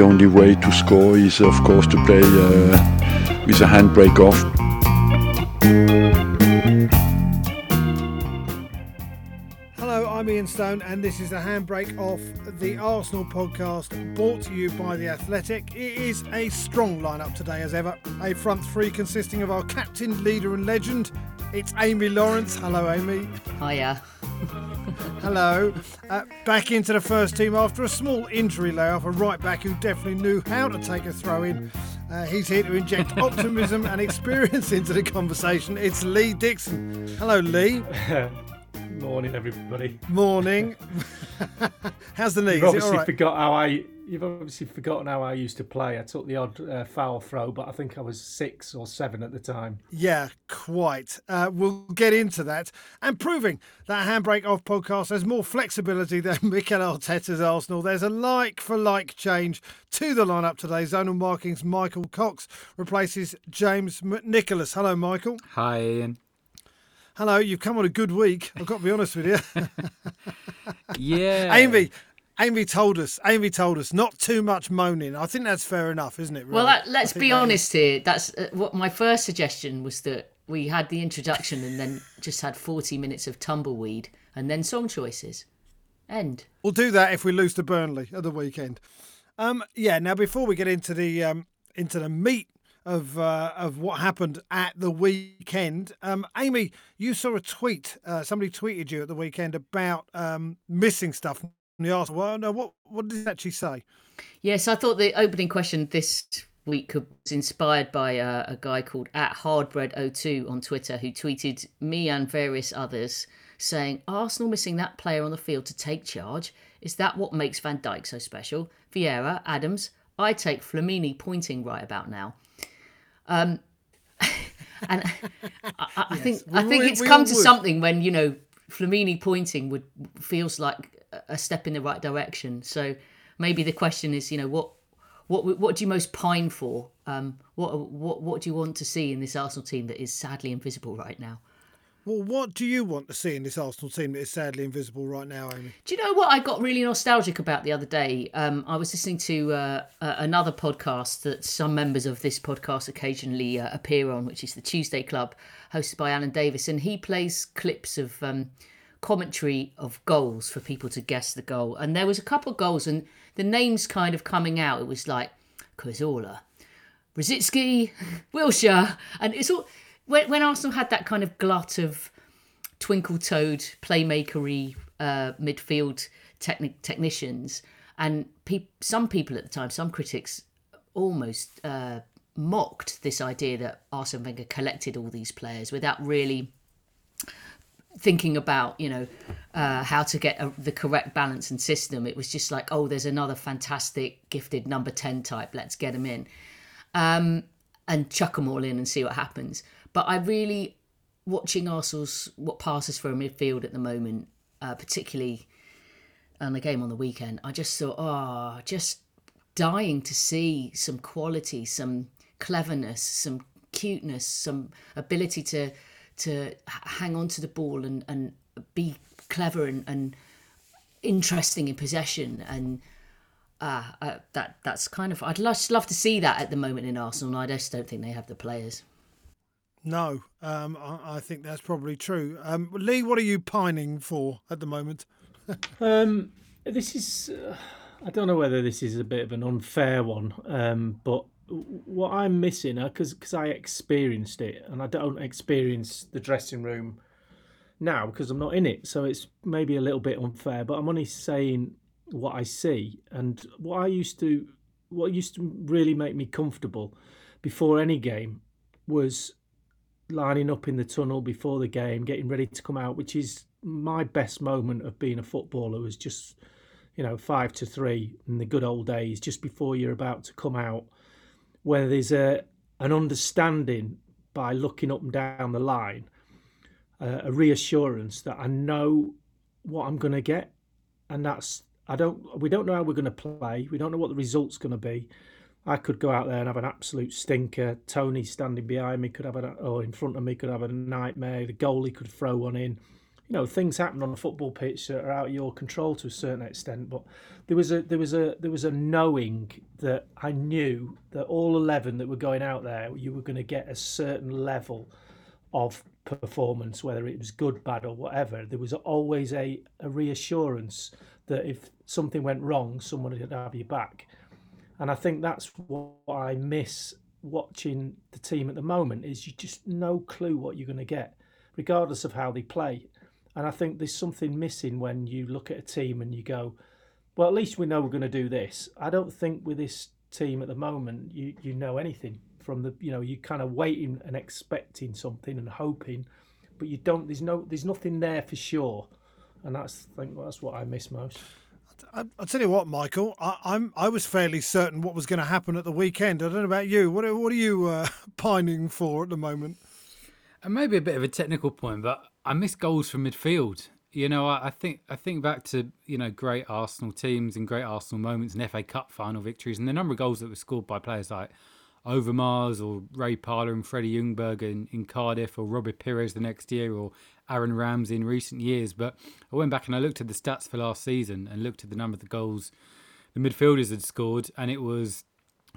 the only way to score is, of course, to play uh, with a handbrake off. Hello, I'm Ian Stone, and this is a handbrake off the Arsenal podcast brought to you by The Athletic. It is a strong lineup today, as ever. A front three consisting of our captain, leader, and legend. It's Amy Lawrence. Hello, Amy. Hiya. Hello. Uh, back into the first team after a small injury layoff, a right back who definitely knew how to take a throw in. Uh, he's here to inject optimism and experience into the conversation. It's Lee Dixon. Hello, Lee. Morning, everybody. Morning. How's the knee? You've obviously right? forgot how I. You've obviously forgotten how I used to play. I took the odd uh, foul throw, but I think I was six or seven at the time. Yeah, quite. Uh, we'll get into that. And proving that Handbrake Off podcast has more flexibility than Mikel Arteta's Arsenal. There's a like for like change to the lineup today. Zonal Markings Michael Cox replaces James McNicholas. Hello, Michael. Hi, Ian. Hello, you've come on a good week. I've got to be honest with you. Yeah. Amy. Amy told us. Amy told us not too much moaning. I think that's fair enough, isn't it? Well, really? let, let's be that honest here. That's uh, what my first suggestion was that we had the introduction and then just had 40 minutes of tumbleweed and then song choices. End. We'll do that if we lose to Burnley at the weekend. Um, yeah. Now, before we get into the um, into the meat of uh, of what happened at the weekend, um, Amy, you saw a tweet. Uh, somebody tweeted you at the weekend about um, missing stuff from the Arsenal. Well, no, what what did it actually say? Yes, I thought the opening question this week was inspired by uh, a guy called at hardbread02 on Twitter who tweeted me and various others saying Arsenal missing that player on the field to take charge. Is that what makes Van Dijk so special? Vieira, Adams, I take Flamini pointing right about now. Um, and I, I, I think I think we- it's we come to would. something when you know Flamini pointing would feels like a step in the right direction. So maybe the question is, you know, what what what do you most pine for? Um, what what what do you want to see in this Arsenal team that is sadly invisible right now? Well, what do you want to see in this Arsenal team that is sadly invisible right now, Amy? Do you know what I got really nostalgic about the other day? Um, I was listening to uh, uh, another podcast that some members of this podcast occasionally uh, appear on, which is the Tuesday Club, hosted by Alan Davies, and he plays clips of um, commentary of goals for people to guess the goal. And there was a couple of goals, and the names kind of coming out. It was like Cazorla, Rosicky, Wilshere, and it's all when, when Arsenal had that kind of glut of twinkle-toed playmakery uh, midfield techni- technicians, and pe- some people at the time, some critics, almost uh, mocked this idea that Arsene Wenger collected all these players without really thinking about you know uh, how to get a, the correct balance and system. It was just like, oh, there's another fantastic gifted number ten type. Let's get him in. Um, and chuck them all in and see what happens. But I really watching Arsenal's what passes for a midfield at the moment, uh, particularly on the game on the weekend. I just thought, oh, just dying to see some quality, some cleverness, some cuteness, some ability to to hang on to the ball and and be clever and, and interesting in possession and uh, uh, that that's kind of I'd just love to see that at the moment in Arsenal. And I just don't think they have the players. No, um, I, I think that's probably true. Um, Lee, what are you pining for at the moment? Um, this is. Uh, I don't know whether this is a bit of an unfair one, um, but what I'm missing, because because I experienced it, and I don't experience the dressing room now because I'm not in it, so it's maybe a little bit unfair. But I'm only saying what I see, and what I used to, what used to really make me comfortable before any game was lining up in the tunnel before the game, getting ready to come out, which is my best moment of being a footballer was just, you know, five to three in the good old days, just before you're about to come out, where there's a an understanding by looking up and down the line, uh, a reassurance that I know what I'm going to get, and that's I don't we don't know how we're going to play, we don't know what the result's going to be. I could go out there and have an absolute stinker. Tony standing behind me could have a, or in front of me could have a nightmare. The goalie could throw one in. you know things happen on a football pitch that are out of your control to a certain extent. But there was a there was a there was a knowing that I knew that all eleven that were going out there, you were going to get a certain level of performance, whether it was good, bad, or whatever. There was always a, a reassurance that if something went wrong, someone would have your back. And I think that's what I miss watching the team at the moment is you just no clue what you're going to get, regardless of how they play. And I think there's something missing when you look at a team and you go, well, at least we know we're going to do this. I don't think with this team at the moment you you know anything from the you know you're kind of waiting and expecting something and hoping, but you don't. There's no there's nothing there for sure, and that's I think that's what I miss most. I, will tell you what, Michael. I, am I was fairly certain what was going to happen at the weekend. I don't know about you. What what are you uh, pining for at the moment? And maybe a bit of a technical point, but I miss goals from midfield. You know, I, I think I think back to you know great Arsenal teams and great Arsenal moments and FA Cup final victories, and the number of goals that were scored by players like Overmars or Ray Parlour and Freddie Ljungberg in, in Cardiff or Robbie Pires the next year or Aaron Ramsey in recent years. But I went back and I looked at the stats for last season and looked at the number of the goals the midfielders had scored, and it was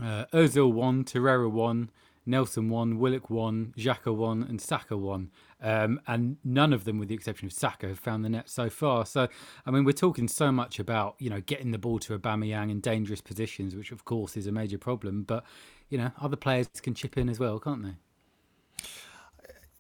uh, Ozil 1, Torreira 1, Nelson 1, Willock 1, Xhaka 1, and Saka 1. Um, and none of them, with the exception of Saka, have found the net so far. So, I mean, we're talking so much about, you know, getting the ball to Aubameyang in dangerous positions, which of course is a major problem. But you know, other players can chip in as well, can't they?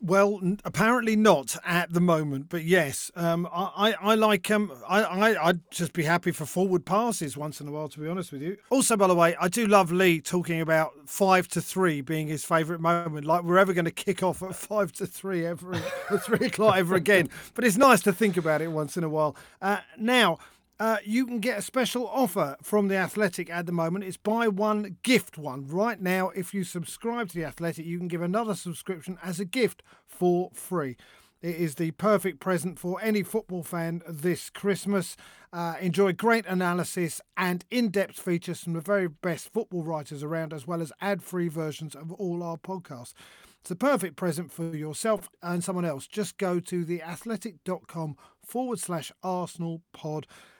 Well, apparently not at the moment, but yes, um, I, I, I, like um, I, I I'd just be happy for forward passes once in a while, to be honest with you. Also, by the way, I do love Lee talking about five to three being his favourite moment. Like we're ever going to kick off at five to three ever, at three o'clock ever again. But it's nice to think about it once in a while. Uh, now, uh, you can get a special offer from The Athletic at the moment. It's buy one, gift one. Right now, if you subscribe to The Athletic, you can give another subscription as a gift for free. It is the perfect present for any football fan this Christmas. Uh, enjoy great analysis and in depth features from the very best football writers around, as well as ad free versions of all our podcasts. It's a perfect present for yourself and someone else. Just go to theathletic.com forward slash Arsenal pod.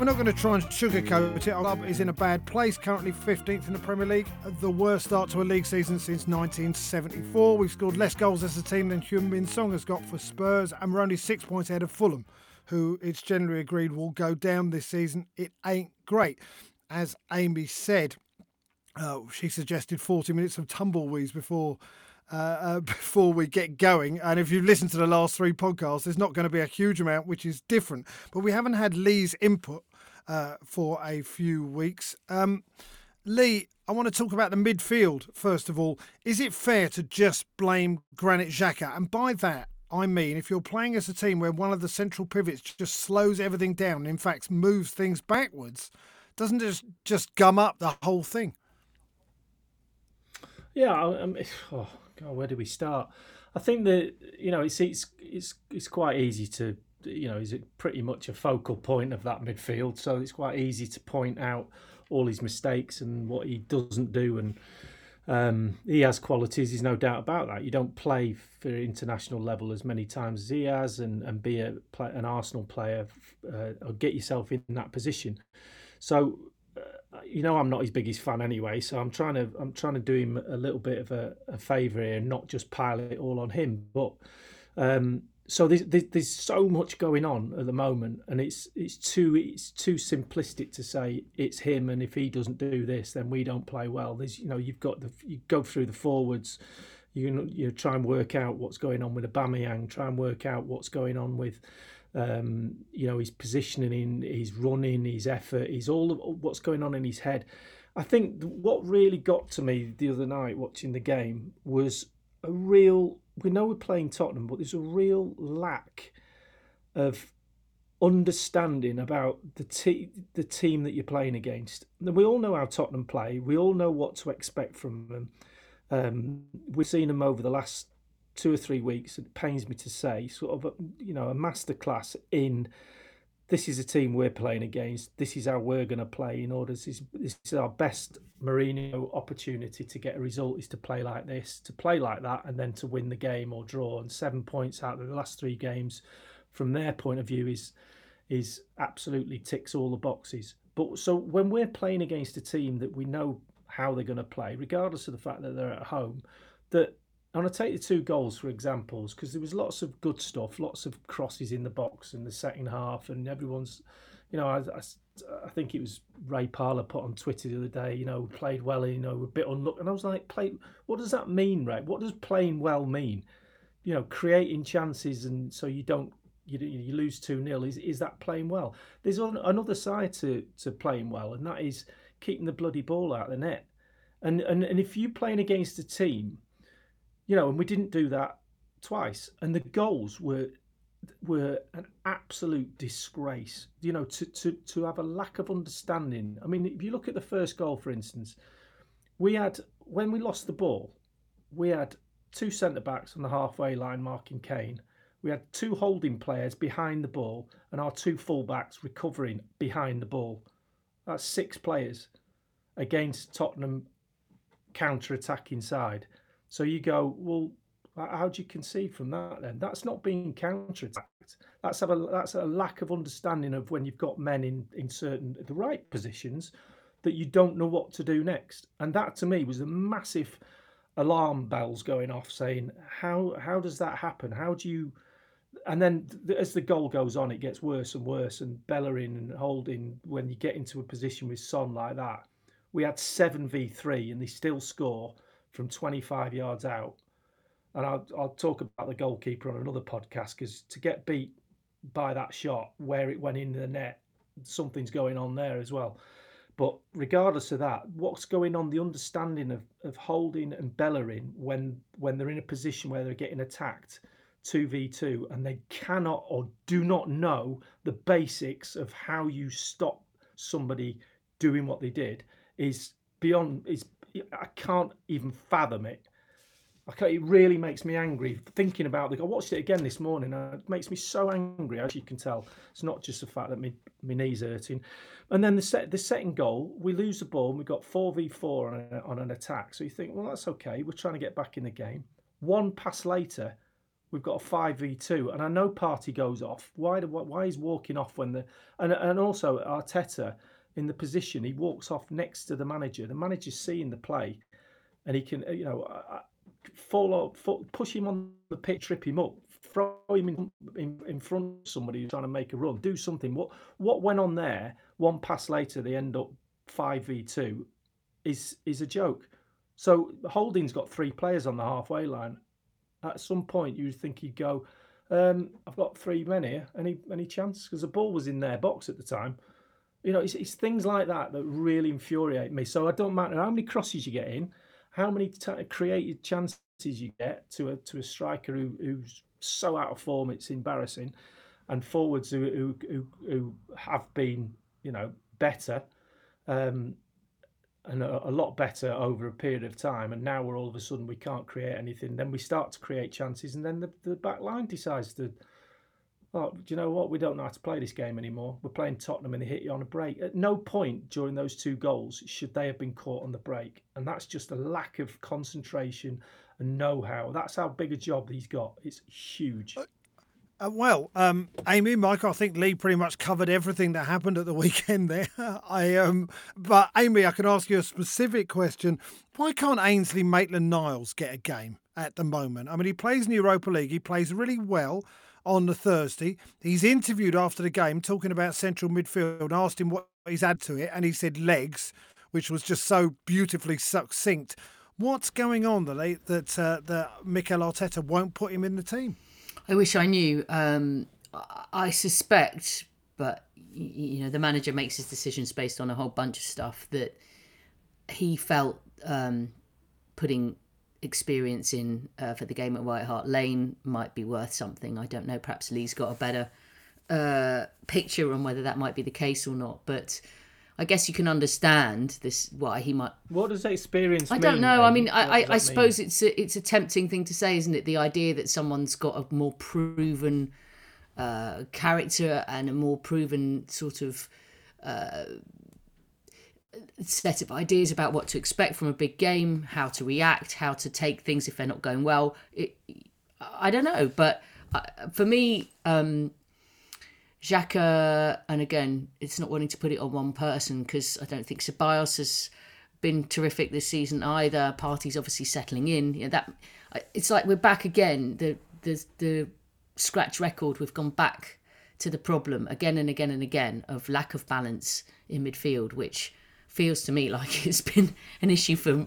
We're not going to try and sugarcoat it. Our club is in a bad place, currently 15th in the Premier League. The worst start to a league season since 1974. We've scored less goals as a team than Heung-min Son has got for Spurs, and we're only six points ahead of Fulham, who it's generally agreed will go down this season. It ain't great. As Amy said, uh, she suggested 40 minutes of tumbleweeds before uh, uh, before we get going. And if you've listened to the last three podcasts, there's not going to be a huge amount, which is different. But we haven't had Lee's input uh, for a few weeks. Um, Lee, I want to talk about the midfield first of all. Is it fair to just blame Granit Xhaka? And by that, I mean, if you're playing as a team where one of the central pivots just slows everything down, in fact, moves things backwards, doesn't it just gum up the whole thing? Yeah, I mean, oh, God, where do we start? I think that you know it's it's it's it's quite easy to you know he's pretty much a focal point of that midfield, so it's quite easy to point out all his mistakes and what he doesn't do and. Um, he has qualities, there's no doubt about that. You don't play for international level as many times as he has, and, and be a an Arsenal player uh, or get yourself in that position. So you know I'm not his biggest fan anyway, so I'm trying to I'm trying to do him a little bit of a, a favour here and not just pile it all on him. But um, so there's, there's so much going on at the moment, and it's it's too it's too simplistic to say it's him, and if he doesn't do this, then we don't play well. There's you know you've got the you go through the forwards. You you try and work out what's going on with Aubameyang. Try and work out what's going on with um, you know, his positioning, his running, his effort, his all of what's going on in his head. I think what really got to me the other night watching the game was a real. We know we're playing Tottenham, but there's a real lack of understanding about the te- the team that you're playing against. And We all know how Tottenham play. We all know what to expect from them. Um, we've seen them over the last two or three weeks. It pains me to say, sort of, a, you know, a masterclass in this is a team we're playing against. This is how we're going to play. In order, this is, this is our best Mourinho opportunity to get a result is to play like this, to play like that, and then to win the game or draw. And seven points out of the last three games, from their point of view, is is absolutely ticks all the boxes. But so when we're playing against a team that we know how they're going to play, regardless of the fact that they're at home, that I want to take the two goals for examples because there was lots of good stuff, lots of crosses in the box in the second half, and everyone's, you know, I, I, I think it was Ray Parlour put on Twitter the other day, you know, played well, you know, a bit unlucky, and I was like, play, what does that mean, Ray? What does playing well mean? You know, creating chances and so you don't you, you lose 2 0 is, is that playing well there's another side to, to playing well and that is keeping the bloody ball out of the net and, and and if you're playing against a team you know, and we didn't do that twice. And the goals were were an absolute disgrace. You know, to to to have a lack of understanding. I mean, if you look at the first goal, for instance, we had when we lost the ball, we had two centre backs on the halfway line marking Kane. We had two holding players behind the ball, and our two full backs recovering behind the ball. That's six players against Tottenham counter attacking side. So you go, well, how do you concede from that then? That's not being counterattacked. That's a that's a lack of understanding of when you've got men in in certain the right positions that you don't know what to do next. And that to me was a massive alarm bells going off saying how how does that happen? How do you and then as the goal goes on, it gets worse and worse. And Bellerin and Holding, when you get into a position with Son like that, we had seven v three, and they still score from 25 yards out. And I'll, I'll talk about the goalkeeper on another podcast because to get beat by that shot where it went in the net, something's going on there as well. But regardless of that, what's going on, the understanding of, of Holding and Bellerin when when they're in a position where they're getting attacked 2v2 and they cannot or do not know the basics of how you stop somebody doing what they did is beyond is I can't even fathom it. it really makes me angry thinking about it. I watched it again this morning. And it makes me so angry, as you can tell. It's not just the fact that my, my knees hurting. And then the set, the second goal, we lose the ball and we've got 4v4 on, on an attack. So you think, well, that's okay. We're trying to get back in the game. One pass later, we've got a 5v2 and I know Partey goes off. Why why is walking off when the and and also Arteta in the position. He walks off next to the manager. The manager's seeing the play, and he can, you know, uh, follow, push him on the pitch, trip him up, throw him in, in, in front of somebody who's trying to make a run, do something. What what went on there? One pass later, they end up five v two. Is is a joke. So Holding's got three players on the halfway line. At some point, you'd think he'd go. Um, I've got three men here. Any any chance? Because the ball was in their box at the time. You know, it's, it's things like that that really infuriate me. So I don't matter how many crosses you get in, how many t- created chances you get to a to a striker who, who's so out of form it's embarrassing, and forwards who who who, have been you know better, um, and a, a, lot better over a period of time. And now we're all of a sudden we can't create anything. Then we start to create chances, and then the, the back line decides to oh, do you know what? We don't know how to play this game anymore. We're playing Tottenham and they hit you on a break. At no point during those two goals should they have been caught on the break. And that's just a lack of concentration and know how. That's how big a job he's got. It's huge. Uh, uh, well, um, Amy, Mike, I think Lee pretty much covered everything that happened at the weekend there. I um, but Amy, I can ask you a specific question. Why can't Ainsley Maitland-Niles get a game at the moment? I mean, he plays in Europa League. He plays really well on the Thursday. He's interviewed after the game talking about central midfield and asked him what he's added to it, and he said legs, which was just so beautifully succinct. What's going on that that uh, that Mikel Arteta won't put him in the team? I wish I knew. Um, I suspect, but you know, the manager makes his decisions based on a whole bunch of stuff that he felt um, putting experience in uh, for the game at White Hart Lane might be worth something. I don't know. Perhaps Lee's got a better uh, picture on whether that might be the case or not. But I guess you can understand this why he might. What does experience? I don't know. then? I mean, I, I, I mean? suppose it's a, it's a tempting thing to say, isn't it? The idea that someone's got a more proven uh, character and a more proven sort of uh, set of ideas about what to expect from a big game, how to react, how to take things if they're not going well. It, I don't know, but uh, for me, um, Xhaka, and again, it's not wanting to put it on one person because I don't think Ceballos has been terrific this season either. Partey's obviously settling in. You know, that it's like we're back again. The the the scratch record. We've gone back to the problem again and again and again of lack of balance in midfield, which feels to me like it's been an issue for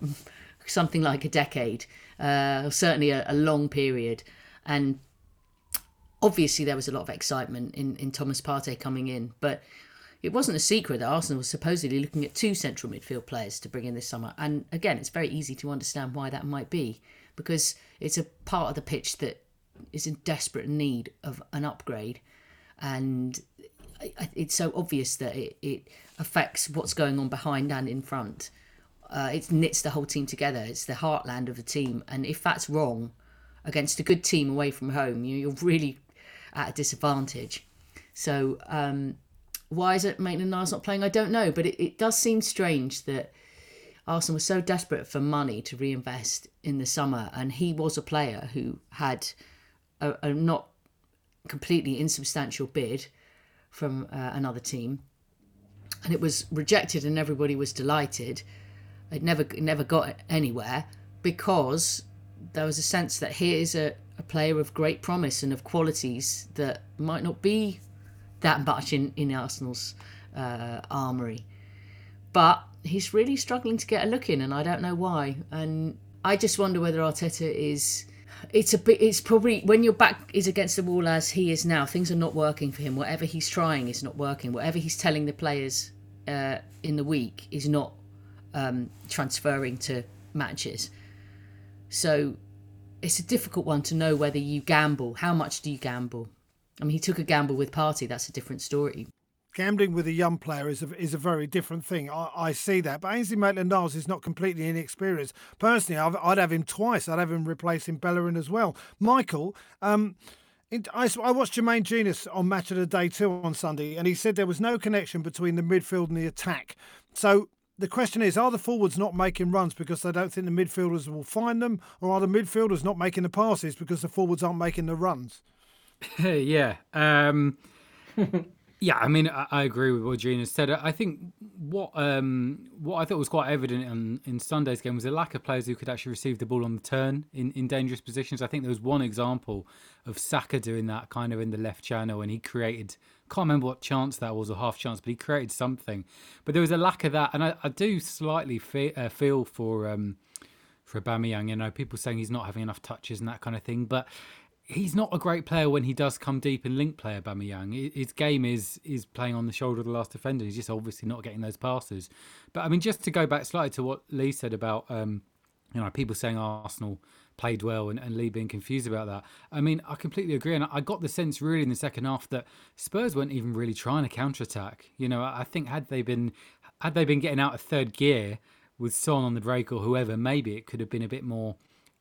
something like a decade, uh, certainly a, a long period, and obviously there was a lot of excitement in, in Thomas Partey coming in, but it wasn't a secret that Arsenal was supposedly looking at two central midfield players to bring in this summer. And again, it's very easy to understand why that might be, because it's a part of the pitch that is in desperate need of an upgrade. And it's so obvious that it, it affects what's going on behind and in front. Uh, it knits the whole team together. It's the heartland of the team. And if that's wrong against a good team away from home, you- you're really at a disadvantage. So um, why is it Maitland Niles not playing? I don't know, but it, it does seem strange that Arsenal was so desperate for money to reinvest in the summer, and he was a player who had a, a not completely insubstantial bid from uh, another team, and it was rejected, and everybody was delighted. It never it never got anywhere because there was a sense that here is a, a player of great promise and of qualities that might not be that much in, in Arsenal's uh, armoury. But he's really struggling to get a look in, and I don't know why. And I just wonder whether Arteta is. It's a bit. It's probably when your back is against the wall as he is now. Things are not working for him. Whatever he's trying is not working. Whatever he's telling the players uh, in the week is not um, transferring to matches. So it's a difficult one to know whether you gamble. How much do you gamble? I mean, he took a gamble with Partey. That's a different story. Gambling with a young player is a, is a very different thing. I, I see that. But Ainsley Maitland Niles is not completely inexperienced. Personally, I've, I'd have him twice. I'd have him replacing Bellerin as well. Michael, um, I, I watched Jermaine Jenas on Match of the Day 2 on Sunday, and he said there was no connection between the midfield and the attack. So the question is are the forwards not making runs because they don't think the midfielders will find them, or are the midfielders not making the passes because the forwards aren't making the runs? yeah. Um, yeah, I mean, I, I agree with what Gina said. I think what um, what I thought was quite evident in, in Sunday's game was a lack of players who could actually receive the ball on the turn in, in dangerous positions. I think there was one example of Saka doing that kind of in the left channel, and he created. Can't remember what chance that was or half chance, but he created something. But there was a lack of that, and I, I do slightly fe- uh, feel for um, for Aubameyang. You know, people saying he's not having enough touches and that kind of thing, but he's not a great player when he does come deep and link play Aubameyang. Hi- His game is is playing on the shoulder of the last defender. He's just obviously not getting those passes. But I mean, just to go back slightly to what Lee said about um, you know people saying Arsenal played well and, and Lee being confused about that. I mean, I completely agree, and I got the sense really in the second half that Spurs weren't even really trying to counter attack. You know, I think had they been had they been getting out of third gear with Son on the break or whoever, maybe it could have been a bit more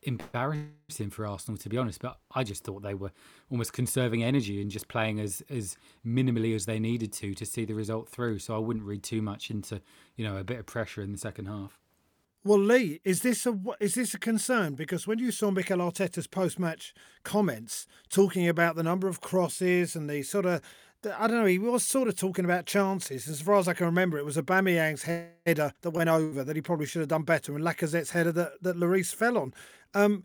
embarrassing for Arsenal to be honest. But I just thought they were almost conserving energy and just playing as as minimally as they needed to to see the result through. So I wouldn't read too much into you know a bit of pressure in the second half. Well, Lee, is this a is this a concern? Because when you saw Mikel Arteta's post-match comments talking about the number of crosses and the sort of, I don't know, he was sort of talking about chances. As far as I can remember, it was Aubameyang's header that went over that he probably should have done better, and Lacazette's header that that Lloris fell on. Um,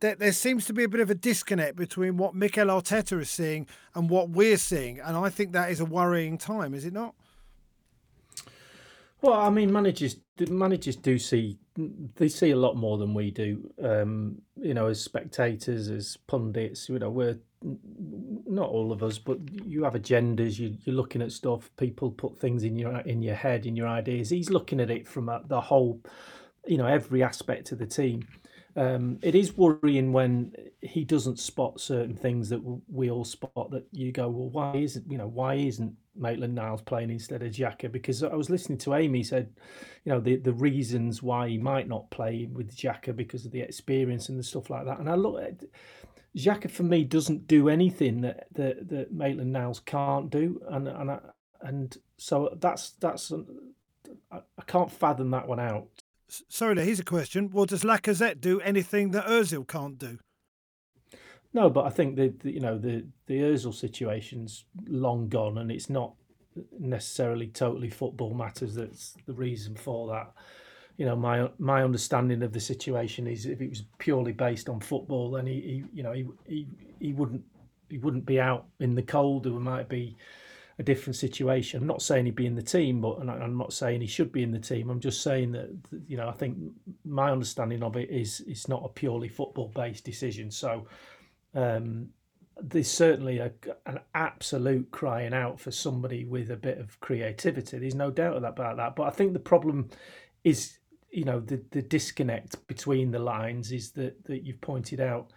there, there seems to be a bit of a disconnect between what Mikel Arteta is seeing and what we're seeing, and I think that is a worrying time, is it not? Well, I mean, managers managers do see they see a lot more than we do. Um, you know, as spectators, as pundits, you know, we're not all of us, but you have agendas. You, you're looking at stuff. People put things in your in your head, in your ideas. He's looking at it from the whole, you know, every aspect of the team. Um, it is worrying when he doesn't spot certain things that we all spot. That you go, well, why isn't you know why isn't Maitland Niles playing instead of Xhaka? Because I was listening to Amy said, you know, the the reasons why he might not play with Xhaka because of the experience and the stuff like that. And I look at Xhaka for me doesn't do anything that that, that Maitland Niles can't do, and and I, and so that's that's I, can't fathom that one out. Sorry, here's a question. Well, does Lacazette do anything that Özil can't do? No, but I think the, the you know the the Özil situation's long gone, and it's not necessarily totally football matters. That's the reason for that. You know, my my understanding of the situation is if it was purely based on football, then he, he you know he, he he wouldn't he wouldn't be out in the cold. There might be a different situation. I'm not saying he'd be in the team, but and I'm not saying he should be in the team. I'm just saying that you know I think my understanding of it is it's not a purely football based decision. So um, there's certainly a, an absolute crying out for somebody with a bit of creativity. There's no doubt about that. But I think the problem is you know the the disconnect between the lines is that that you've pointed out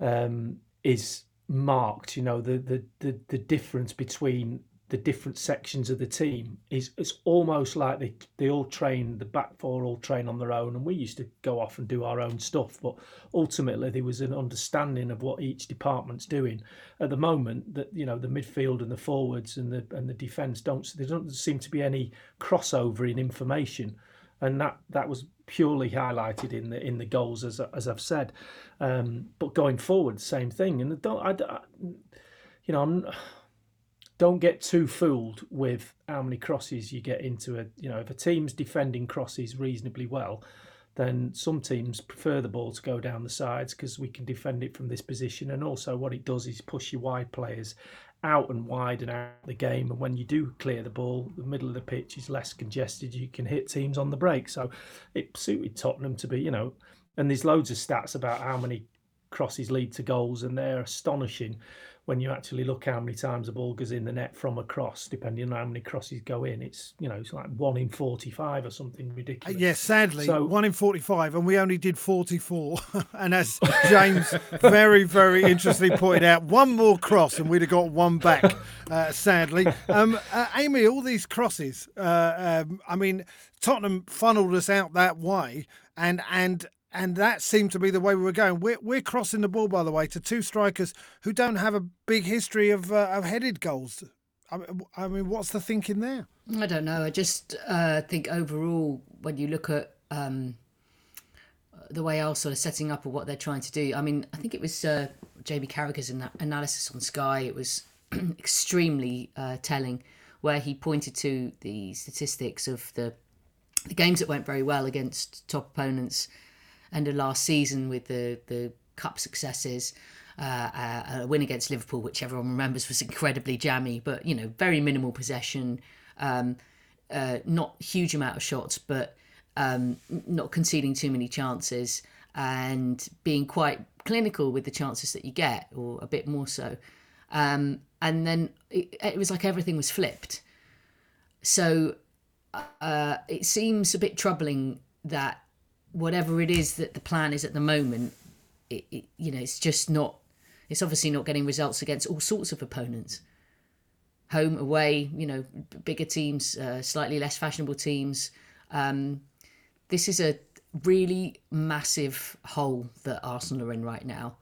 um, is marked. You know the the the, the difference between the different sections of the team is it's almost like they, they all train the back four all train on their own and we used to go off and do our own stuff but ultimately there was an understanding of what each department's doing at the moment that you know the midfield and the forwards and the and the defense don't there don't seem to be any crossover in information and that that was purely highlighted in the in the goals as as I've said. Um, but going forward same thing. And don't I, I you know I'm don't get too fooled with how many crosses you get into a you know if a team's defending crosses reasonably well then some teams prefer the ball to go down the sides because we can defend it from this position. And also what it does is push your wide players out and wide and out the game and when you do clear the ball the middle of the pitch is less congested you can hit teams on the break. So it suited Tottenham to be you know and there's loads of stats about how many crosses lead to goals and they're astonishing when you actually look how many times the ball goes in the net from a cross, depending on how many crosses go in, it's you know it's like one in forty-five or something ridiculous. Yes, sadly, so, one in forty-five, and we only did forty-four. and as James very, very interestingly pointed out, one more cross, and we'd have got one back. Uh, sadly, um, uh, Amy, all these crosses. Uh, um, I mean, Tottenham funneled us out that way, and and and that seemed to be the way we were going. We're, we're crossing the ball, by the way, to two strikers who don't have a big history of, uh, of headed goals. I mean, what's the thinking there? I don't know. I just uh, think overall, when you look at um, the way Arsenal are setting up or what they're trying to do, I mean, I think it was uh, Jamie Carragher's analysis on Sky. It was extremely uh, telling, where he pointed to the statistics of the the games that went very well against top opponents end of last season with the the cup successes. Uh, uh, a win against Liverpool, which everyone remembers was incredibly jammy, but you know very minimal possession, um, uh, not huge amount of shots, but um, not conceding too many chances and being quite clinical with the chances that you get, or a bit more so. Um, and then it, it, was like everything was flipped. So uh, it seems a bit troubling that whatever it is that the plan is at the moment, it, it, you know, it's just not. It's obviously not getting results against all sorts of opponents. Home, away, you know, bigger teams, uh, slightly less fashionable teams. Um, this is a really massive hole that Arsenal are in right now,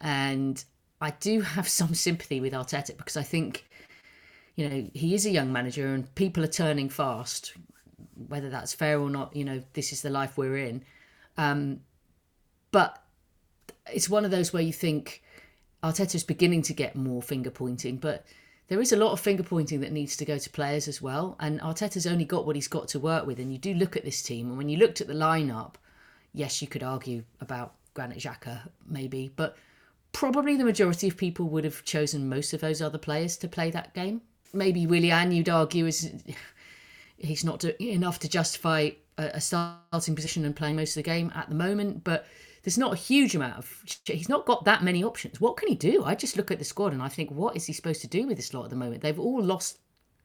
and I do have some sympathy with Arteta because I think, you know, he is a young manager and people are turning fast whether that's fair or not, you know, this is the life we're in. Um, but it's one of those where you think Arteta's beginning to get more finger pointing, but there is a lot of finger pointing that needs to go to players as well. And Arteta's only got what he's got to work with. And you do look at this team, and when you looked at the lineup, yes, you could argue about Granit Xhaka, maybe, but probably the majority of people would have chosen most of those other players to play that game. Maybe Willian, you'd argue, is he's not doing enough to justify a, a, starting position and playing most of the game at the moment. But there's not a huge amount of. He's not got that many options. What can he do? I just look at the squad and I think, what is he supposed to do with this lot at the moment? They've all lost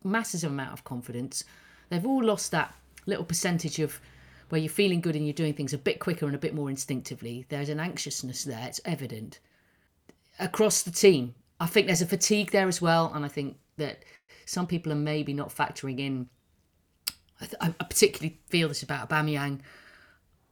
massive amount of confidence. They've all lost that little percentage of where you're feeling good and you're doing things a bit quicker and a bit more instinctively. There's an anxiousness there, it's evident across the team. I think there's a fatigue there as well, and I think that some people are maybe not factoring in. I, th- I particularly feel this about Aubameyang,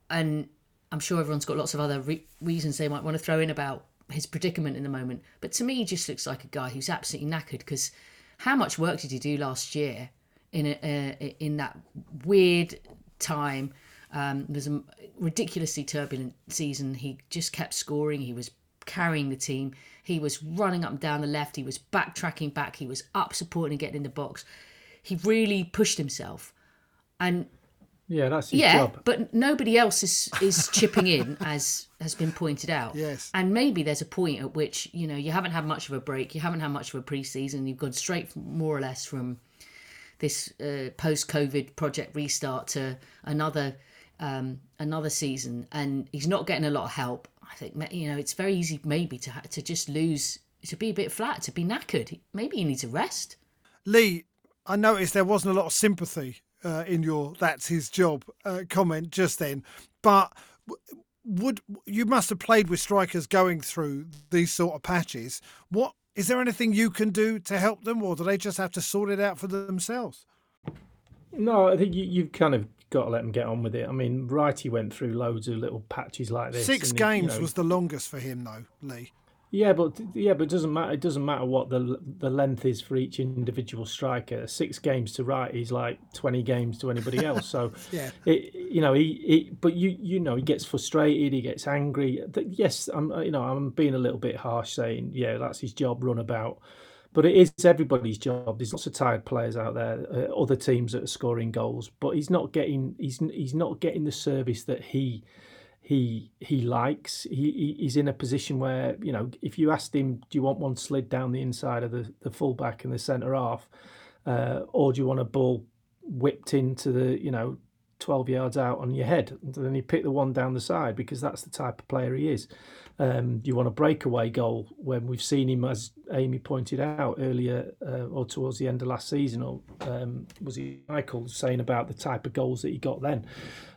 and I'm sure everyone's got lots of other re- reasons they might want to throw in about his predicament in the moment. But to me, he just looks like a guy who's absolutely knackered because how much work did he do last year in a, uh, in that weird time? Um, was a ridiculously turbulent season. He just kept scoring. He was carrying the team. He was running up and down the left. He was backtracking back. He was up supporting and getting in the box. He really pushed himself. And yeah, that's his yeah, job. but nobody else is is chipping in, as has been pointed out. Yes. And maybe there's a point at which you know you haven't had much of a break, you haven't had much of a pre-season, you've gone straight from, more or less from this uh, post-COVID project restart to another um, another season, and he's not getting a lot of help. I think you know it's very easy maybe to to just lose, to be a bit flat, to be knackered. Maybe he needs a rest. Lee, I noticed there wasn't a lot of sympathy uh, in your "that's his job" uh, comment just then, but would you must have played with strikers going through these sort of patches? What is there anything you can do to help them, or do they just have to sort it out for themselves? No, I think you, you've kind of got to let them get on with it. I mean, Righty went through loads of little patches like this. Six games you know, was the longest for him, though, Lee. Yeah, but yeah, but it doesn't matter. It doesn't matter what the the length is for each individual striker. Six games to Wright is like twenty games to anybody else. So yeah, it, you know he, he but you you know he gets frustrated. He gets angry. Yes, I'm you know I'm being a little bit harsh saying yeah that's his job. Run about. But it is everybody's job. There's lots of tired players out there, uh, other teams that are scoring goals, but he's not getting he's he's not getting the service that he he he likes. He, he's in a position where you know if you asked him, do you want one slid down the inside of the the fullback and the centre half, uh, or do you want a ball whipped into the you know 12 yards out on your head. And then you pick the one down the side because that's the type of player he is. Um, you want a breakaway goal when we've seen him, as Amy pointed out earlier, uh, or towards the end of last season, or um, was he Michael saying about the type of goals that he got then?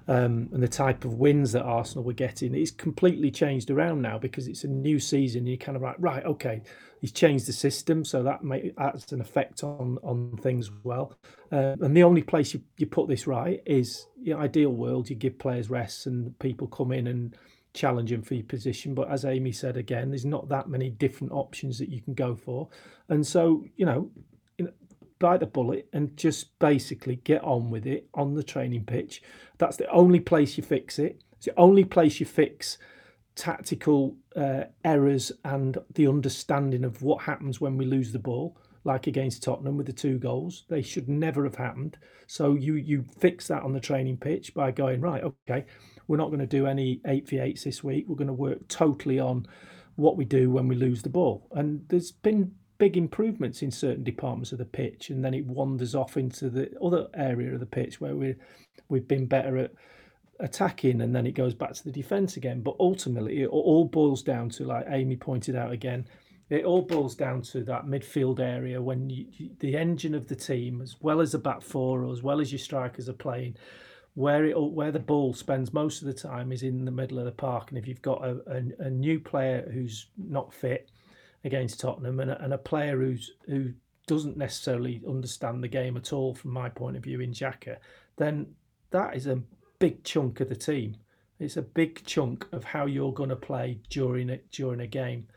Um, and the type of wins that Arsenal were getting. It's completely changed around now because it's a new season. You're kind of like, right, okay, he's changed the system, so that may has an effect on on things well. Uh, and the only place you, you put this right is the ideal world. You give players rest and people come in and challenge them for your position. But as Amy said again, there's not that many different options that you can go for, and so you know. You know bite the bullet and just basically get on with it on the training pitch. That's the only place you fix it. It's the only place you fix tactical uh, errors and the understanding of what happens when we lose the ball, like against Tottenham with the two goals. They should never have happened. So you you fix that on the training pitch by going right. Okay, we're not going to do any eight v eights this week. We're going to work totally on what we do when we lose the ball. And there's been big improvements in certain departments of the pitch, and then it wanders off into the other area of the pitch where we we've been better at attacking and then it goes back to the defense again but ultimately it all boils down to like amy pointed out again it all boils down to that midfield area when you, the engine of the team as well as the back four or as well as your strikers are playing where it where the ball spends most of the time is in the middle of the park and if you've got a, a, a new player who's not fit against Tottenham and a, and a player who's who doesn't necessarily understand the game at all from my point of view in Xhaka, then that is a big chunk of the team. It's a big chunk of how you're going to play during it during a game,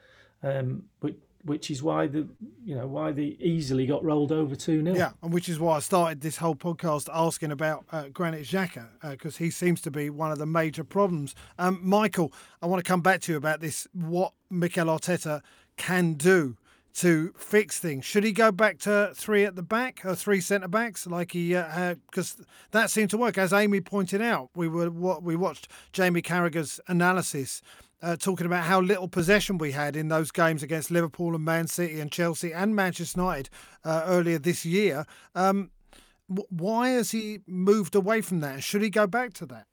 um, which which is why the you know why they easily got rolled over two 0 Yeah, and which is why I started this whole podcast asking about uh, Granit Xhaka because uh, he seems to be one of the major problems. Um, Michael, I want to come back to you about this. What Mikel Arteta can do to fix things. Should he go back to three at the back or three centre backs like he uh? Because that seemed to work, as Amy pointed out. We were what we watched Jamie Carragher's analysis. Uh, talking about how little possession we had in those games against Liverpool and Man City and Chelsea and Manchester United uh, earlier this year. Um, why has he moved away from that? Should he go back to that?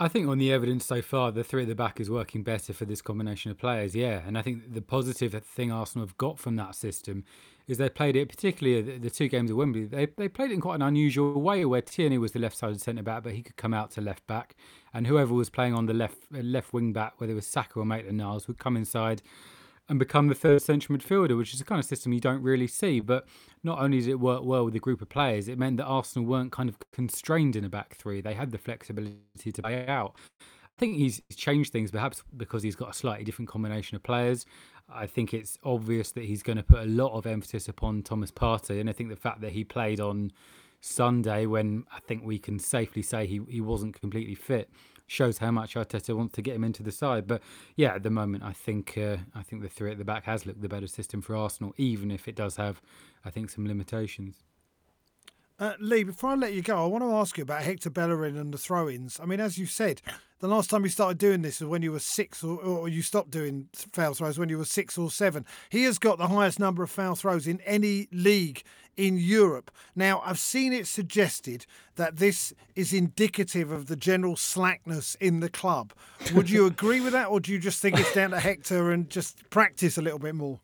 I think on the evidence so far, the three at the back is working better for this combination of players. Yeah, and I think the positive thing Arsenal have got from that system is they played it, particularly the, two games at Wembley. They they played it in quite an unusual way, where Tierney was the left-sided centre back, but he could come out to left back, and whoever was playing on the left uh, left wing back, whether it was Saka or Maitland-Niles, would come inside and become the third central midfielder, which is a kind of system you don't really see. But not only did it work well with a group of players, it meant that Arsenal weren't kind of constrained in a back three. They had the flexibility to play out. I think he's changed things, perhaps because he's got a slightly different combination of players. I think it's obvious that he's going to put a lot of emphasis upon Thomas Partey, and I think the fact that he played on Sunday, when I think we can safely say he, he wasn't completely fit, shows how much Arteta wants to get him into the side. But yeah, at the moment, I think uh, I think the three at the back has looked the better system for Arsenal, even if it does have, I think, some limitations. Uh, Lee, before I let you go, I want to ask you about Hector Bellerin and the throw-ins. I mean, as you said, the last time you started doing this was when you were six, or, or you stopped doing foul throws when you were six or seven. He has got the highest number of foul throws in any league in Europe. Now, I've seen it suggested that this is indicative of the general slackness in the club. Would you agree with that, or do you just think it's down to Hector and just practice a little bit more?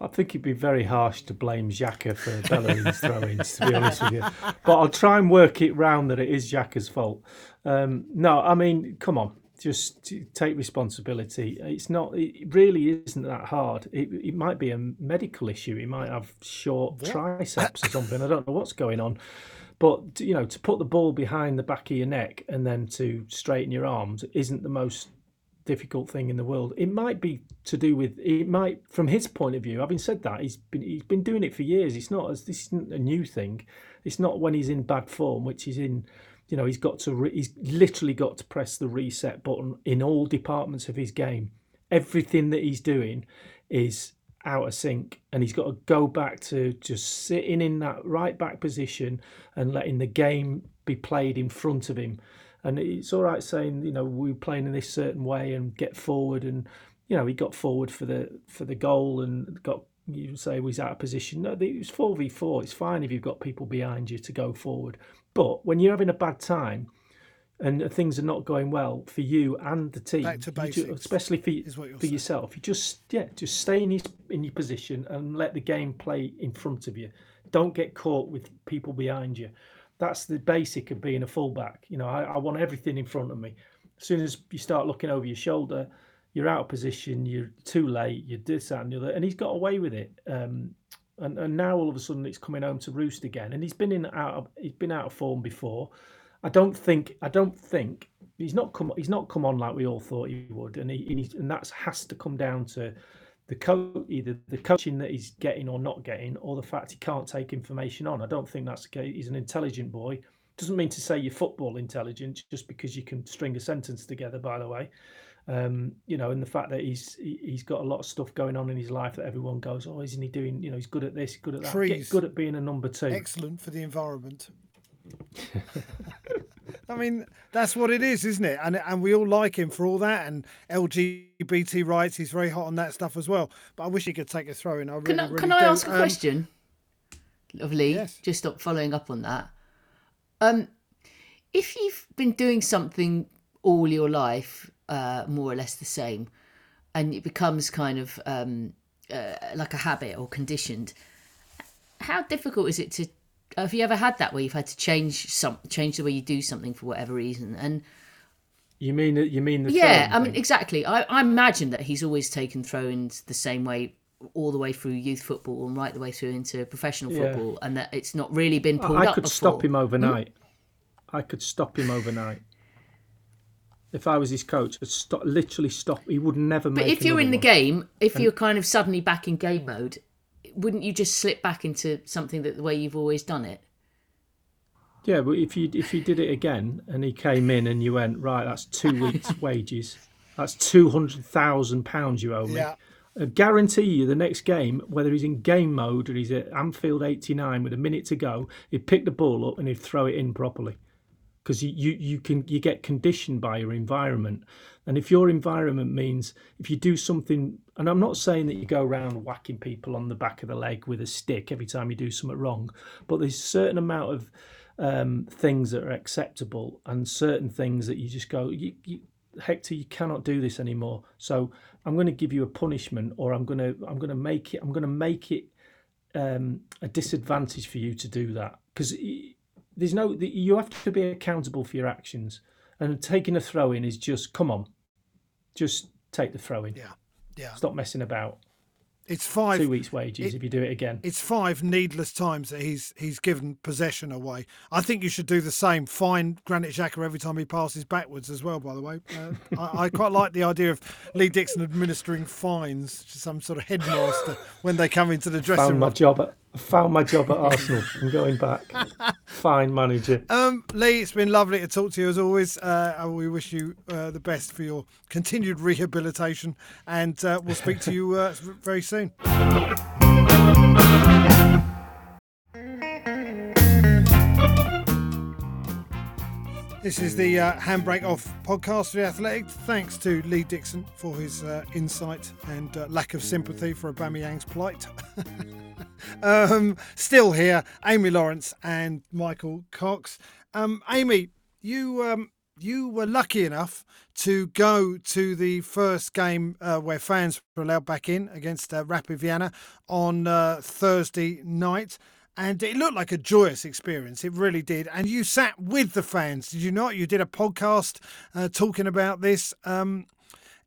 I think it'd be very harsh to blame Xhaka for Bellerin's throw-ins, to be honest with you. But I'll try and work it round that it is Xhaka's fault. Um, no, I mean, come on, just take responsibility. It's not. It really isn't that hard. It, it might be a medical issue. He might have short what? triceps or something. I don't know what's going on. But you know, to put the ball behind the back of your neck and then to straighten your arms isn't the most difficult thing in the world. It might be to do with it might from his point of view. Having said that, he's been he's been doing it for years. It's not as this isn't a new thing. It's not when he's in bad form, which he's in. You know, he's got to re, he's literally got to press the reset button in all departments of his game. Everything that he's doing is out of sync and he's got to go back to just sitting in that right back position and letting the game be played in front of him and it's all right saying you know we are playing in this certain way and get forward and you know he got forward for the for the goal and got you say was out of position. No, it was four v four. It's fine if you've got people behind you to go forward, but when you're having a bad time and things are not going well for you and the team, basics, you, especially for, for saying. yourself, you just yeah, just stay in your in your position and let the game play in front of you. Don't get caught with people behind you that's the basic of being a fullback. You know, I, I, want everything in front of me. As soon as you start looking over your shoulder, you're out of position. You're too late. You're this, that, and the other. And he's got away with it. Um, and, and now all of a sudden it's coming home to roost again. And he's been in out of he's been out of form before. I don't think I don't think he's not come he's not come on like we all thought he would. And he, and that has to come down to the coach, either the coaching that he's getting or not getting, or the fact he can't take information on. I don't think that's the case. He's an intelligent boy. Doesn't mean to say you're football intelligent just because you can string a sentence together. By the way, um, you know, and the fact that he's he's got a lot of stuff going on in his life that everyone goes, oh, isn't he doing? You know, he's good at this, good at that. Trees. Get good at being a number two. Excellent for the environment. I mean, that's what it is, isn't it? And and we all like him for all that and LGBT rights. He's very hot on that stuff as well. But I wish he could take a throw in. I really, can I, really can I ask a um, question of Lee? Yes. Just stop following up on that. Um, if you've been doing something all your life, uh, more or less the same, and it becomes kind of um, uh, like a habit or conditioned, how difficult is it to have you ever had that where you've had to change some change the way you do something for whatever reason and you mean you mean the yeah i mean exactly I, I imagine that he's always taken throw-ins the same way all the way through youth football and right the way through into professional football yeah. and that it's not really been pulled I, I could before. stop him overnight mm. i could stop him overnight if I was his coach, I'd stop, literally stop. He would never make. It. But if you're in one. the game, if and, you're kind of suddenly back in game mode, wouldn't you just slip back into something that the way you've always done it? Yeah, but if you if you did it again and he came in and you went right, that's two weeks' wages, that's two hundred thousand pounds you owe me. Yeah. I guarantee you, the next game, whether he's in game mode or he's at Anfield '89 with a minute to go, he'd pick the ball up and he'd throw it in properly, because you, you you can you get conditioned by your environment, and if your environment means if you do something, and I'm not saying that you go around whacking people on the back of the leg with a stick every time you do something wrong, but there's a certain amount of um, things that are acceptable and certain things that you just go, you, you, Hector, you cannot do this anymore. So I'm going to give you a punishment, or I'm going to I'm going to make it I'm going to make it um, a disadvantage for you to do that. Because there's no you have to be accountable for your actions, and taking a throw in is just come on, just take the throw in. Yeah, yeah. Stop messing about. It's five two weeks' wages it, if you do it again. It's five needless times that he's he's given possession away. I think you should do the same. Fine Granit Xhaka every time he passes backwards as well. By the way, uh, I, I, quite like the idea of Lee Dixon administering fines to some sort of headmaster when they come into the dressing Found room. my job at found my job at Arsenal. I'm going back. Fine manager. Um, Lee, it's been lovely to talk to you as always. Uh, we wish you uh, the best for your continued rehabilitation, and uh, we'll speak to you uh, very soon. This is the uh, Handbrake Off podcast for The Athletic. Thanks to Lee Dixon for his uh, insight and uh, lack of sympathy for Aubameyang's plight. um, still here, Amy Lawrence and Michael Cox. Um, Amy, you um, you were lucky enough to go to the first game uh, where fans were allowed back in against uh, Rapid Vienna on uh, Thursday night and it looked like a joyous experience. It really did. And you sat with the fans, did you not? You did a podcast uh, talking about this. Um,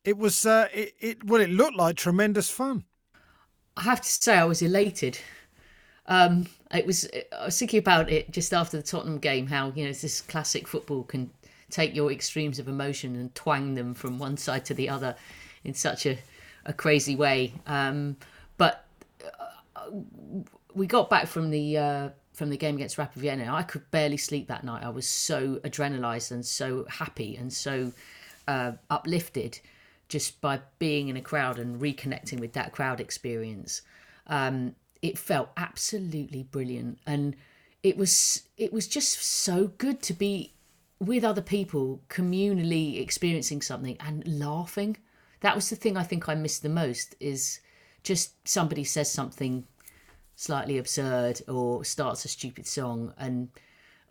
it was uh, it, it well, it looked like tremendous fun. I have to say, I was elated. Um, it was. I was thinking about it just after the Tottenham game. How you know this classic football can take your extremes of emotion and twang them from one side to the other in such a, a crazy way. Um, but uh, we got back from the uh, from the game against Rapid Vienna. I could barely sleep that night. I was so adrenalized and so happy and so uh, uplifted just by being in a crowd and reconnecting with that crowd experience. Um, it felt absolutely brilliant, and it was it was just so good to be with other people, communally experiencing something and laughing. That was the thing I think I missed the most. Is just somebody says something slightly absurd or starts a stupid song and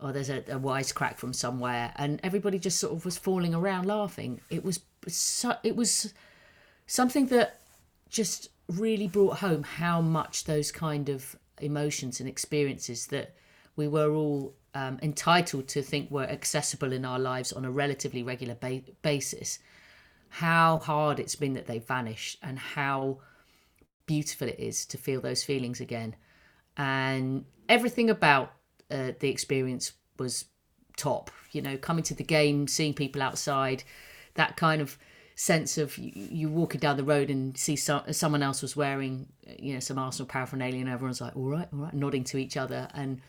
or there's a, a wisecrack from somewhere and everybody just sort of was falling around laughing it was so, it was something that just really brought home how much those kind of emotions and experiences that we were all um, entitled to think were accessible in our lives on a relatively regular ba- basis how hard it's been that they vanished and how beautiful it is to feel those feelings again. And everything about uh, the experience was top. You know, coming to the game, seeing people outside, that kind of sense of you, you walking down the road and see so, someone else was wearing, you know, some Arsenal paraphernalia, and everyone's like, all right, all right, nodding to each other and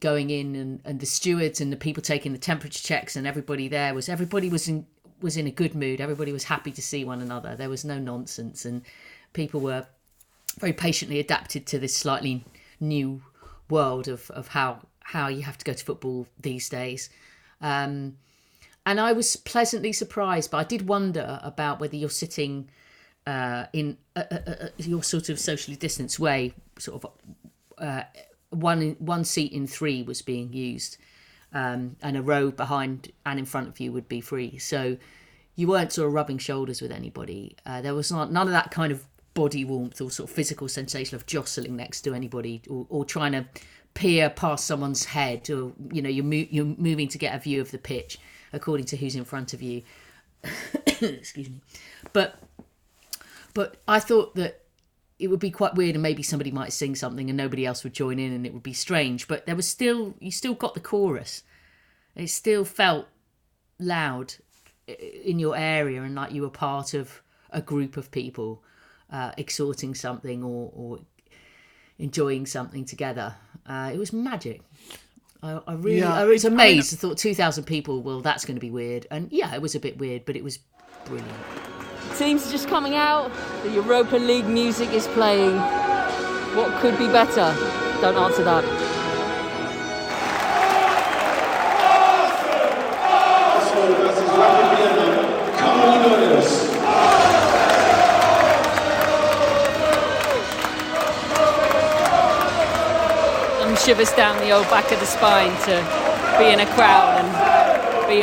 going in, and, and the stewards and the people taking the temperature checks, and everybody there was everybody was in was in a good mood. Everybody was happy to see one another. There was no nonsense, and people were very patiently adapted to this slightly new world of, of how how you have to go to football these days. Um, and I was pleasantly surprised, but I did wonder about whether you're sitting uh, in a, a, a, your sort of socially distanced way, sort of uh, one one seat in three was being used, um, and a row behind and in front of you would be free. So you weren't sort of rubbing shoulders with anybody. Uh, there was not none of that kind of body warmth or sort of physical sensation of jostling next to anybody or, or trying to peer past someone's head or you know you're, mo- you're moving to get a view of the pitch according to who's in front of you excuse me but but i thought that it would be quite weird and maybe somebody might sing something and nobody else would join in and it would be strange but there was still you still got the chorus it still felt loud in your area and like you were part of a group of people uh, exhorting something or, or enjoying something together. Uh, it was magic. I, I really, Yeah, I was I mean- amazed. I thought two thousand people. Well, that's going to be weird, and yeah, it was a bit weird, but it was brilliant. Teams are just coming out. The Europa League music is playing. What could be better? Don't answer that. Shivers down the old back of the spine to be in a crowd and be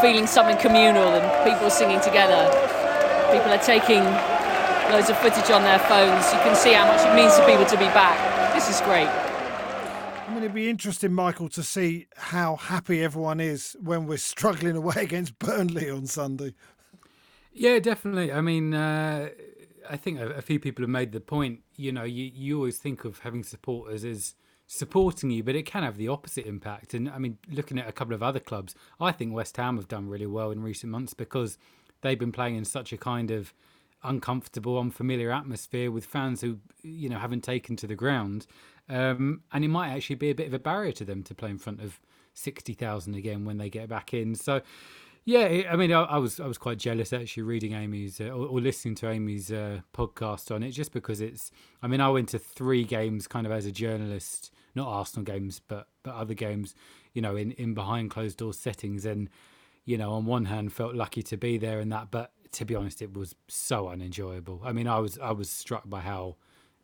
feeling something communal and people singing together. People are taking loads of footage on their phones. You can see how much it means to people to be back. This is great. I mean, it'd be interesting, Michael, to see how happy everyone is when we're struggling away against Burnley on Sunday. Yeah, definitely. I mean, uh, I think a, a, few people have made the point. You know, you, you always think of having supporters as supporting you, but it can have the opposite impact. And I mean, looking at a couple of other clubs, I think West Ham have done really well in recent months because they've been playing in such a kind of uncomfortable, unfamiliar atmosphere with fans who you know haven't taken to the ground, um, and it might actually be a bit of a barrier to them to play in front of sixty thousand again when they get back in. So. Yeah, I mean, I, I, was I was quite jealous actually reading Amy's uh, or, or, listening to Amy's uh, podcast on it, just because it's. I mean, I went to three games kind of as a journalist, not Arsenal games, but but other games, you know, in in behind closed doors settings, and you know, on one hand, felt lucky to be there and that, but to be honest, it was so unenjoyable. I mean, I was I was struck by how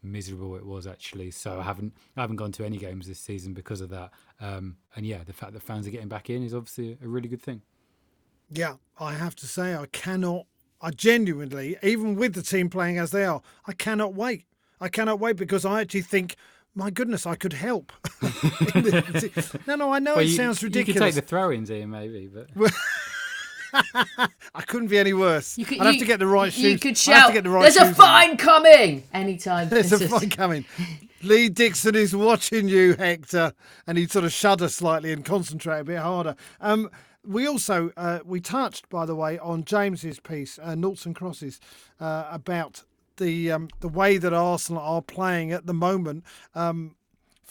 miserable it was actually. So I haven't I haven't gone to any games this season because of that. Um, and yeah, the fact that fans are getting back in is obviously a really good thing. Yeah, I have to say I cannot. I genuinely, even with the team playing as they are, I cannot wait. I cannot wait because I actually think my goodness, I could help. no, no, I know well, it you, sounds ridiculous. You could take the throw-ins here, maybe, but. I couldn't be any worse. You could, I'd have to get the right shoes. You could shout, the right "There's a fine on. coming!" anytime. There's a fine coming. Lee Dixon is watching you, Hector, and he sort of shudder slightly and concentrate a bit harder. Um, we also uh, we touched, by the way, on James's piece, uh, Noughts and Crosses, uh, about the um, the way that Arsenal are playing at the moment. Um,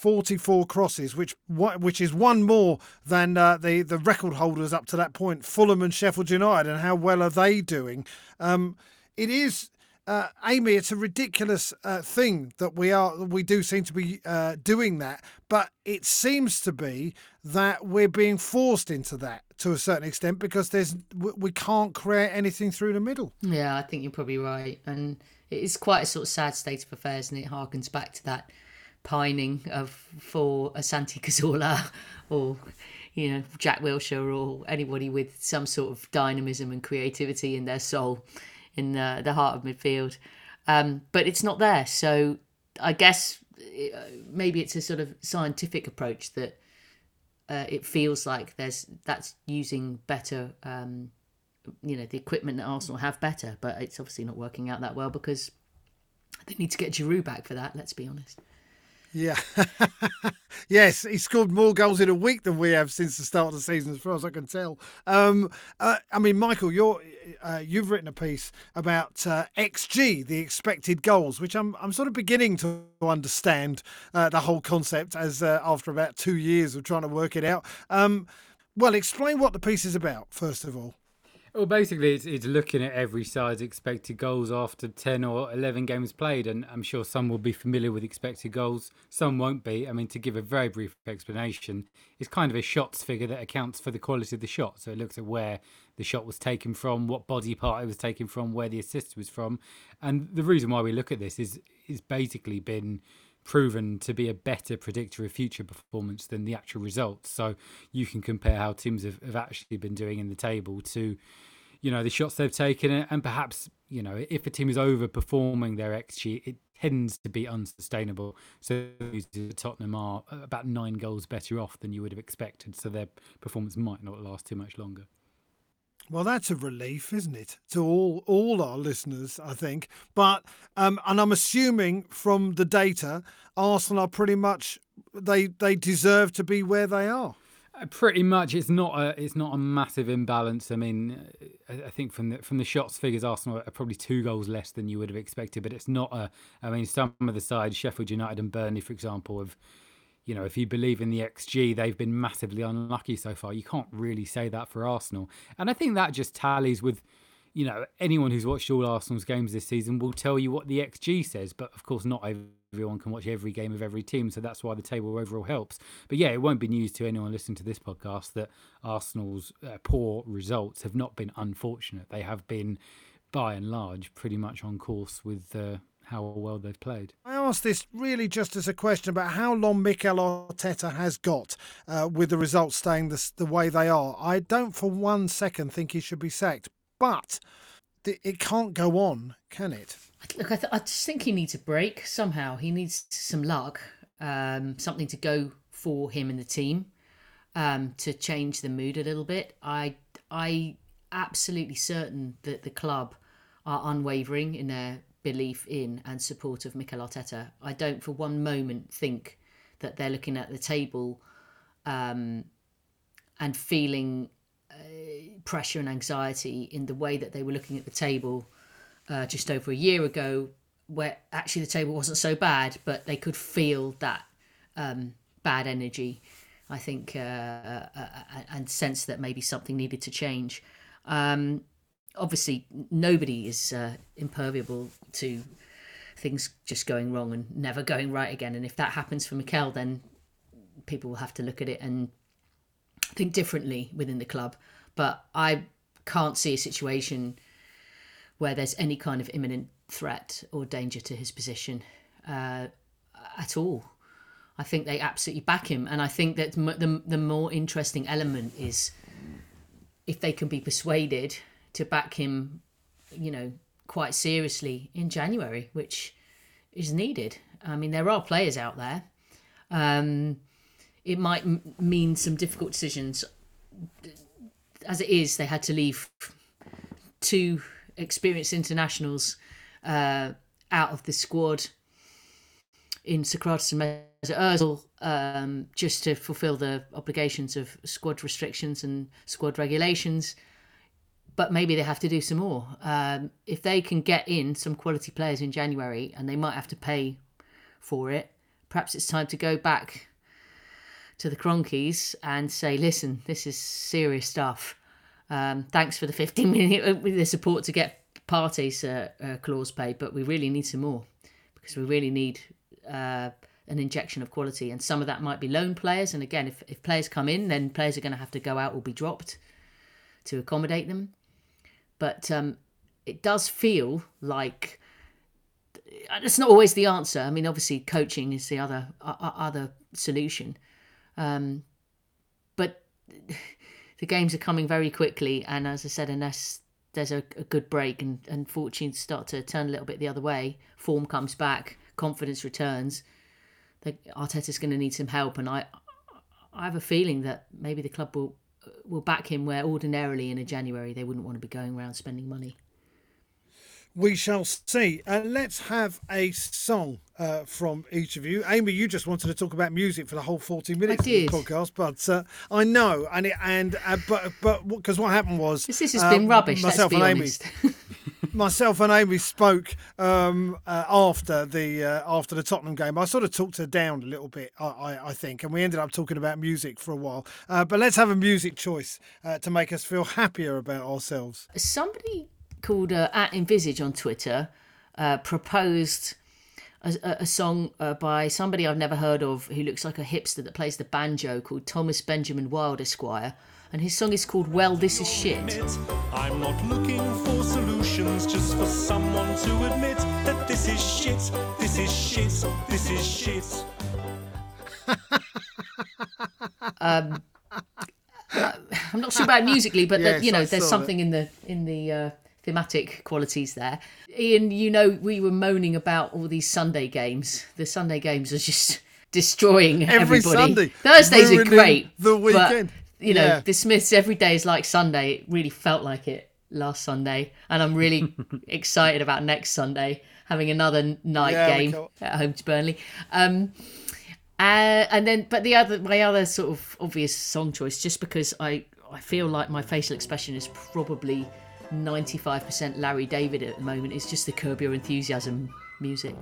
44 crosses, which which is one more than uh, the the record holders up to that point, Fulham and Sheffield United, and how well are they doing? Um, it is. Uh, Amy, it's a ridiculous uh, thing that we are we do seem to be uh, doing that, but it seems to be that we're being forced into that to a certain extent because there's we can't create anything through the middle. Yeah, I think you're probably right, and it is quite a sort of sad state of affairs, and it harkens back to that pining of for a Santi Cazorla or you know Jack Wilshere or anybody with some sort of dynamism and creativity in their soul in the, the heart of midfield. Um, but it's not there. So I guess uh, maybe it's a sort of scientific approach that uh, it feels like there's that's using better. Um, you know the equipment that Arsenal have better, but it's obviously not working out that well because they need to get Giroud back for that. Let's be honest. Yeah. yes, he scored more goals in a week than we have since the start of the season, as far as I can tell. Um, uh, I mean, Michael, you're uh, you've written a piece about uh, XG, the expected goals, which I'm I'm sort of beginning to understand uh, the whole concept as uh, after about two years of trying to work it out. Um, well, explain what the piece is about first of all. Well, basically, it's, it's looking at every side's expected goals after 10 or 11 games played. And I'm sure some will be familiar with expected goals, some won't be. I mean, to give a very brief explanation, it's kind of a shots figure that accounts for the quality of the shot. So it looks at where the shot was taken from, what body part it was taken from, where the assist was from. And the reason why we look at this is, is basically been proven to be a better predictor of future performance than the actual results. So you can compare how teams have, have actually been doing in the table to, you know, the shots they've taken, and perhaps you know if a team is overperforming their xG, it tends to be unsustainable. So Tottenham are about nine goals better off than you would have expected, so their performance might not last too much longer. Well, that's a relief, isn't it, to all all our listeners? I think, but um, and I'm assuming from the data, Arsenal are pretty much they they deserve to be where they are. Uh, pretty much, it's not a it's not a massive imbalance. I mean, I think from the from the shots figures, Arsenal are probably two goals less than you would have expected. But it's not a. I mean, some of the sides, Sheffield United and Burnley, for example, have you know, if you believe in the XG, they've been massively unlucky so far. You can't really say that for Arsenal. And I think that just tallies with, you know, anyone who's watched all Arsenal's games this season will tell you what the XG says. But of course, not everyone can watch every game of every team. So that's why the table overall helps. But yeah, it won't be news to anyone listening to this podcast that Arsenal's uh, poor results have not been unfortunate. They have been, by and large, pretty much on course with uh, how well they've played. I ask this really just as a question about how long Mikel Arteta has got uh, with the results staying the, the way they are. I don't for one second think he should be sacked, but it can't go on, can it? Look, I, th- I just think he needs a break somehow. He needs some luck, um, something to go for him and the team um, to change the mood a little bit. I I absolutely certain that the club are unwavering in their belief in and support of Mikel Arteta. I don't for one moment think that they're looking at the table um, and feeling uh, pressure and anxiety in the way that they were looking at the table uh, just over a year ago, where actually the table wasn't so bad, but they could feel that um, bad energy. I think, uh, uh, uh and sense that maybe something needed to change. Um, obviously, nobody is uh, to things just going wrong and never going right again. And if that happens for Mikel, then people will have to look at it and think differently within the club. But I can't see a situation where there's any kind of imminent threat or danger to his position uh, at all. I think they absolutely back him, and I think that the the more interesting element is if they can be persuaded to back him, you know, quite seriously in January, which is needed. I mean, there are players out there. Um, it might m- mean some difficult decisions. As it is, they had to leave two experienced internationals uh, out of the squad in Sokratis and Mesut Ozil um, just to fulfil the obligations of squad restrictions and squad regulations. But maybe they have to do some more. Um, if they can get in some quality players in January and they might have to pay for it, perhaps it's time to go back to the Kroenkes and say, listen, this is serious stuff. Um, thanks for the 15 minute uh, the support to get Partey's uh, uh, clause paid, but we really need some more because we really need uh, an injection of quality. And some of that might be loan players. And again, if, if players come in, then players are going to have to go out or be dropped to accommodate them. But um, it does feel like it's not always the answer. I mean, obviously, coaching is the other uh, other solution. Um, but the games are coming very quickly, and as I said, unless there's a, a good break and, and fortunes start to turn a little bit the other way, form comes back, confidence returns, Arteta's going to need some help. And I, I have a feeling that maybe the club will will back him where ordinarily in a January they wouldn't want to be going around spending money. We shall see. Uh, let's have a song uh, from each of you. Amy, you just wanted to talk about music for the whole 40 minutes of the podcast, but uh, I know, and it, and uh, but but because what happened was this, has been um, rubbish. Myself and Amy, myself and Amy spoke um, uh, after the uh, after the Tottenham game. I sort of talked her down a little bit, I, I, I think, and we ended up talking about music for a while. but let's have a music choice to make us feel happier about ourselves. Somebody called uh, at Envisage on Twitter uh, proposed a, a song uh, by somebody I've never heard of who looks like a hipster that plays the banjo called Thomas Benjamin Wild Esquire. And his song is called Well, This Is Shit. I'm not looking for solutions, just for someone to admit that this is shit, this is shit, this is shit. um, I'm not sure about musically, but yes, that, you know, there's something it. in the in the uh, thematic qualities there. Ian, you know, we were moaning about all these Sunday games. The Sunday games are just destroying every everybody. Sunday. Thursdays are great. The weekend. You know, yeah. the Smiths every day is like Sunday. It really felt like it last Sunday. And I'm really excited about next Sunday having another night yeah, game at home to Burnley. Um, uh, and then, but the other, my other sort of obvious song choice, just because I, I feel like my facial expression is probably 95% Larry David at the moment. It's just the Curb Your Enthusiasm music.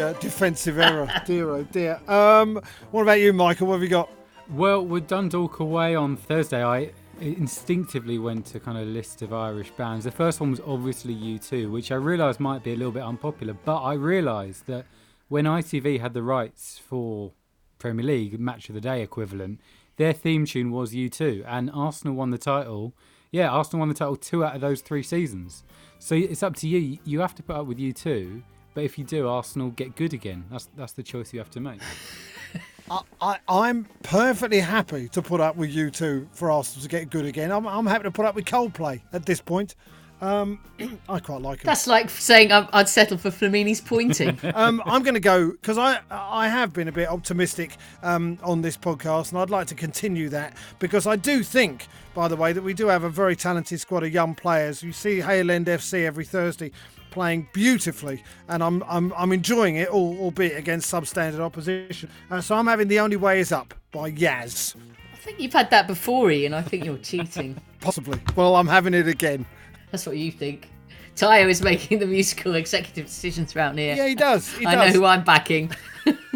Uh, defensive error. dear, oh dear. Um, what about you, Michael? What have you got? Well, with Dundalk away on Thursday, I instinctively went to kind of a list of Irish bands. The first one was obviously U2, which I realised might be a little bit unpopular, but I realised that when ITV had the rights for Premier League Match of the Day equivalent, their theme tune was U2, and Arsenal won the title. Yeah, Arsenal won the title two out of those three seasons. So it's up to you. You have to put up with U2, but if you do, Arsenal get good again. That's that's the choice you have to make. I, I, am perfectly happy to put up with U2 for Arsenal to get good again. I'm, I'm happy to put up with Coldplay at this point. Um, I quite like it. That's like saying I'd settle for Flamini's pointing. um, I'm going to go because I I have been a bit optimistic um, on this podcast, and I'd like to continue that because I do think, by the way, that we do have a very talented squad of young players. You see Hale End FC every Thursday playing beautifully, and I'm I'm, I'm enjoying it, albeit against substandard opposition. Uh, so I'm having the only way is up by Yazz. I think you've had that before, Ian. I think you're cheating. Possibly. Well, I'm having it again. That's what you think. Tayo is making the musical executive decisions around here. Yeah, he does. He I does. know who I'm backing.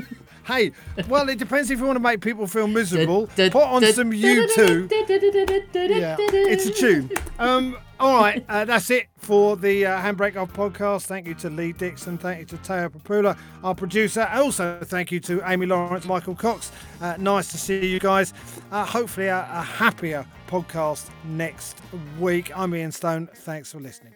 hey, well, it depends if you want to make people feel miserable. Put on some U2. Yeah, it's a tune. Um, all right, uh, that's it for the uh, Handbrake Off podcast. Thank you to Lee Dixon. Thank you to Tayo Popoola, our producer. Also, thank you to Amy Lawrence, Michael Cox. Uh, nice to see you guys. Uh, hopefully, a, a happier podcast next week. I'm Ian Stone. Thanks for listening.